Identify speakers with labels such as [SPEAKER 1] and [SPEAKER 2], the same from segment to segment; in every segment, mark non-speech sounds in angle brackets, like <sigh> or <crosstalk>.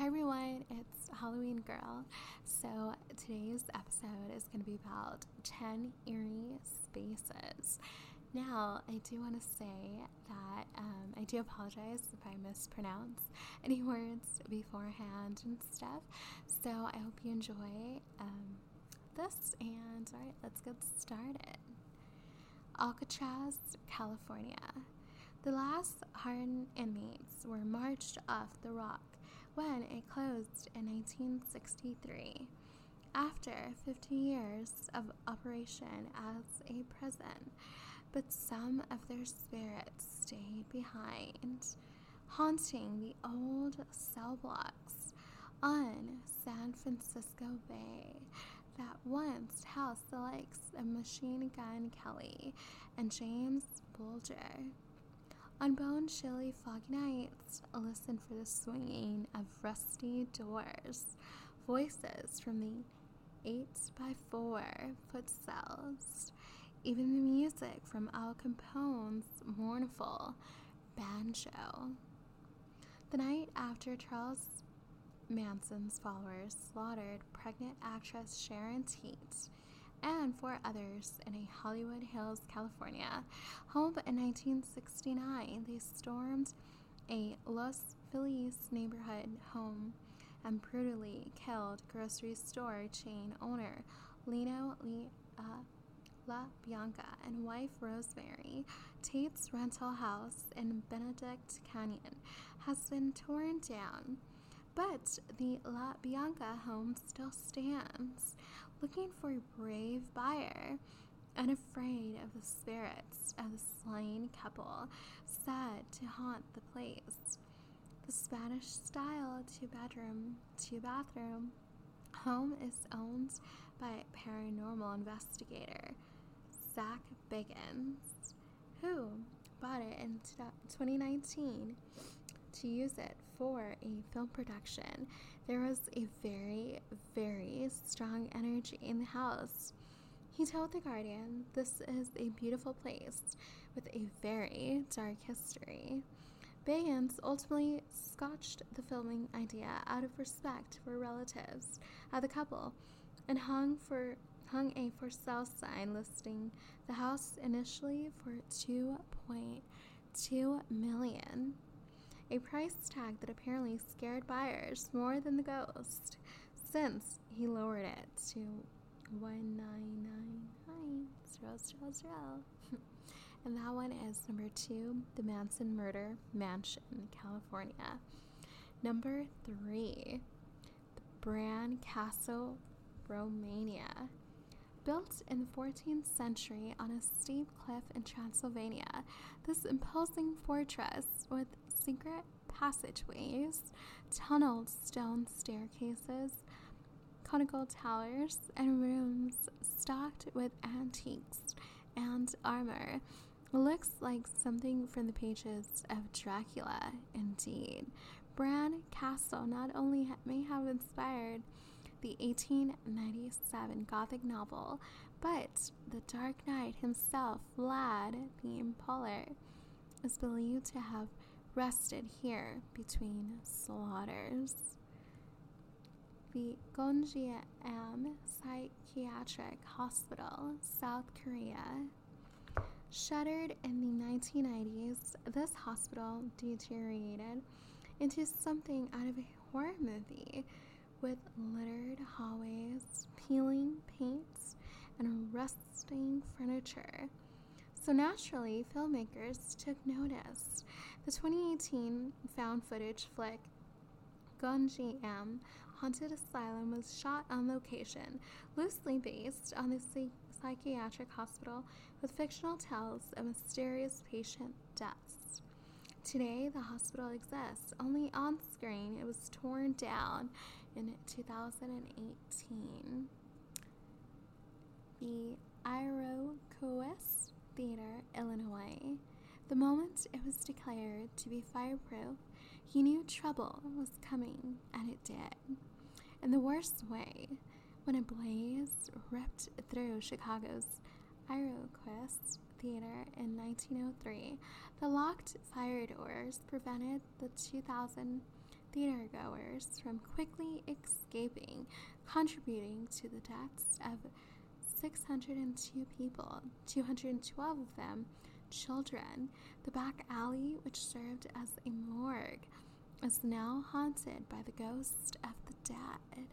[SPEAKER 1] Hi everyone, it's Halloween Girl. So today's episode is going to be about 10 eerie spaces. Now, I do want to say that um, I do apologize if I mispronounce any <laughs> words beforehand and stuff. So I hope you enjoy um, this. And all right, let's get started. Alcatraz, California. The last hardened inmates were marched off the rock when it closed in 1963. After 50 years of operation as a prison, but some of their spirits stayed behind, haunting the old cell blocks on San Francisco Bay that once housed the likes of Machine Gun Kelly and James Bulger. On bone chilly foggy nights, listen for the swinging of rusty doors, voices from the 8 by 4 foot cells, even the music from Al Capone's mournful banjo. The night after Charles Manson's followers slaughtered pregnant actress Sharon Tate and four others in a Hollywood Hills, California home in 1969. They stormed a Los Feliz neighborhood home and brutally killed grocery store chain owner Leno uh, La Bianca and wife Rosemary. Tate's rental house in Benedict Canyon has been torn down, but the La Bianca home still stands looking for a brave buyer, unafraid of the spirits of the slain couple said to haunt the place. The Spanish style two bedroom, two bathroom home is owned by paranormal investigator Zak Bagans, who bought it in 2019 to use it for a film production. There was a very, very strong energy in the house. He told The Guardian, This is a beautiful place with a very dark history. Bagans ultimately scotched the filming idea out of respect for relatives of the couple and hung for hung a for sale sign listing the house initially for 2.2 million a price tag that apparently scared buyers more than the ghost, since he lowered it to 1999000. <laughs> and that one is number two, the Manson Murder Mansion, California. Number three, the Bran Castle, Romania. Built in the 14th century on a steep cliff in Transylvania, this imposing fortress with secret passageways, tunneled stone staircases, conical towers, and rooms stocked with antiques and armor. Looks like something from the pages of Dracula, indeed. Bran Castle not only may have inspired the 1897 Gothic novel, but the Dark Knight himself, Vlad the Impaler, is believed to have rested here between slaughters. The Gonjiam Psychiatric Hospital, South Korea. Shuttered in the 1990s, this hospital deteriorated into something out of a horror movie with littered hallways, peeling paints, and rusting furniture. So naturally, filmmakers took notice. The 2018 found footage flick Gonjiam Haunted Asylum was shot on location, loosely based on the psychiatric hospital with fictional tales of mysterious patient deaths. Today, the hospital exists only on screen. It was torn down in 2018. The Iroquois Theater, Illinois. The moment it was declared to be fireproof, he knew trouble was coming, and it did. In the worst way, when a blaze ripped through Chicago's Iroquois Theater in 1903, the locked fire doors prevented the 2,000 theatergoers from quickly escaping, contributing to the deaths of 602 people, 212 of them children. The back alley, which served as a morgue, is now haunted by the ghost of the dead.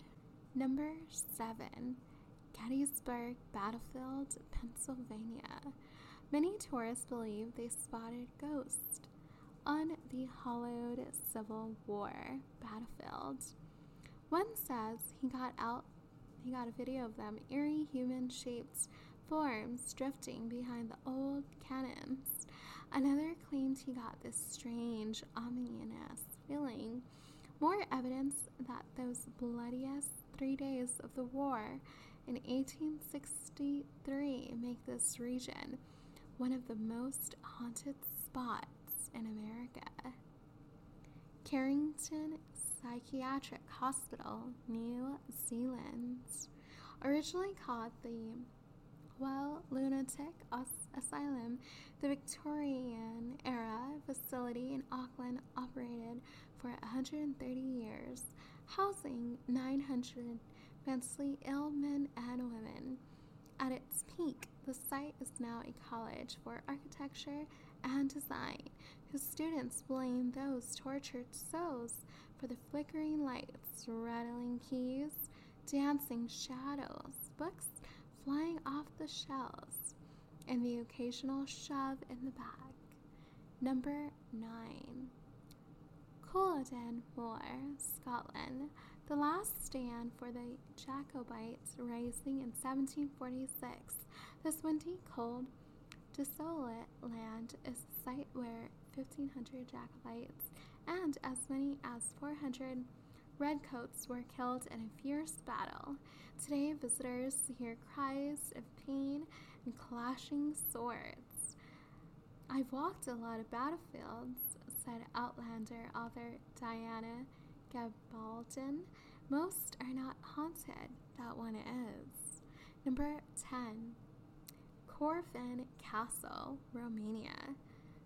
[SPEAKER 1] Number 7. Gettysburg Battlefield, Pennsylvania. Many tourists believe they spotted ghosts on the hollowed Civil War battlefield. One says he got out he got a video of them eerie human shaped forms drifting behind the old cannons. Another claimed he got this strange, ominous feeling. More evidence that those bloodiest three days of the war in 1863 make this region one of the most haunted spots in America. Carrington Psychiatric Hospital, New Zealand, originally called the Well Lunatic Asylum, the Victorian era facility in Auckland operated for 130 years, housing 900 mentally ill men and women. At its peak, the site is now a college for architecture and design, whose students blame those tortured souls for the flickering lights, rattling keys, dancing shadows, books flying off the shelves, and the occasional shove in the back. Number 9. Culloden Moor, Scotland, the last stand for the Jacobites rising in 1746. This windy, cold, desolate land is a site where 1,500 Jacobites and as many as 400 redcoats were killed in a fierce battle. Today, visitors hear cries of pain and clashing swords. I've walked a lot of battlefields, said Outlander author Diana Gabaldon. Most are not haunted, that one is. Number 10. Corvin Castle, Romania.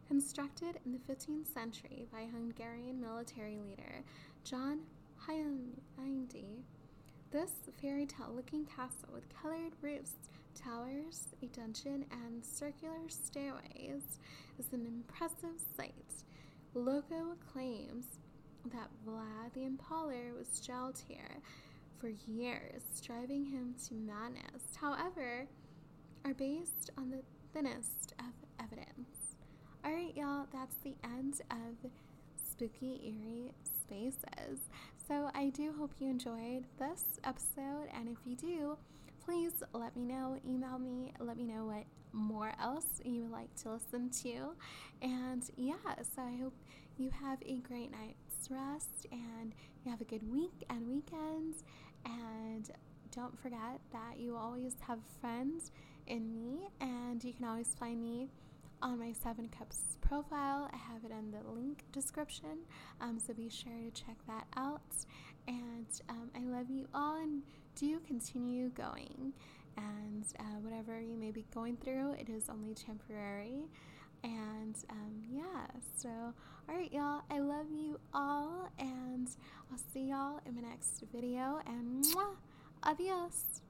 [SPEAKER 1] Constructed in the 15th century by Hungarian military leader John Hunyadi, this fairy tale looking castle with colored roofs, towers, a dungeon, and circular stairways is an impressive sight. Loco claims that Vlad the Impaler was jailed here for years, driving him to madness, however, are based on the thinnest of evidence. Alright, y'all, that's the end of Spooky Eerie Spaces. So I do hope you enjoyed this episode, and if you do, please let me know. Email me, let me know what more else you would like to listen to. And yeah, so I hope you have a great night's rest and you have a good week and weekend. And don't forget that you always have friends in me, and you can always find me on my Seven Cups profile. I have it in the link description, um, so be sure to check that out. And um, I love you all, and do continue going. And uh, whatever you may be going through, it is only temporary. And um, yeah, so all right, y'all, I love you all, and I'll see y'all in my next video. And mwah, adios.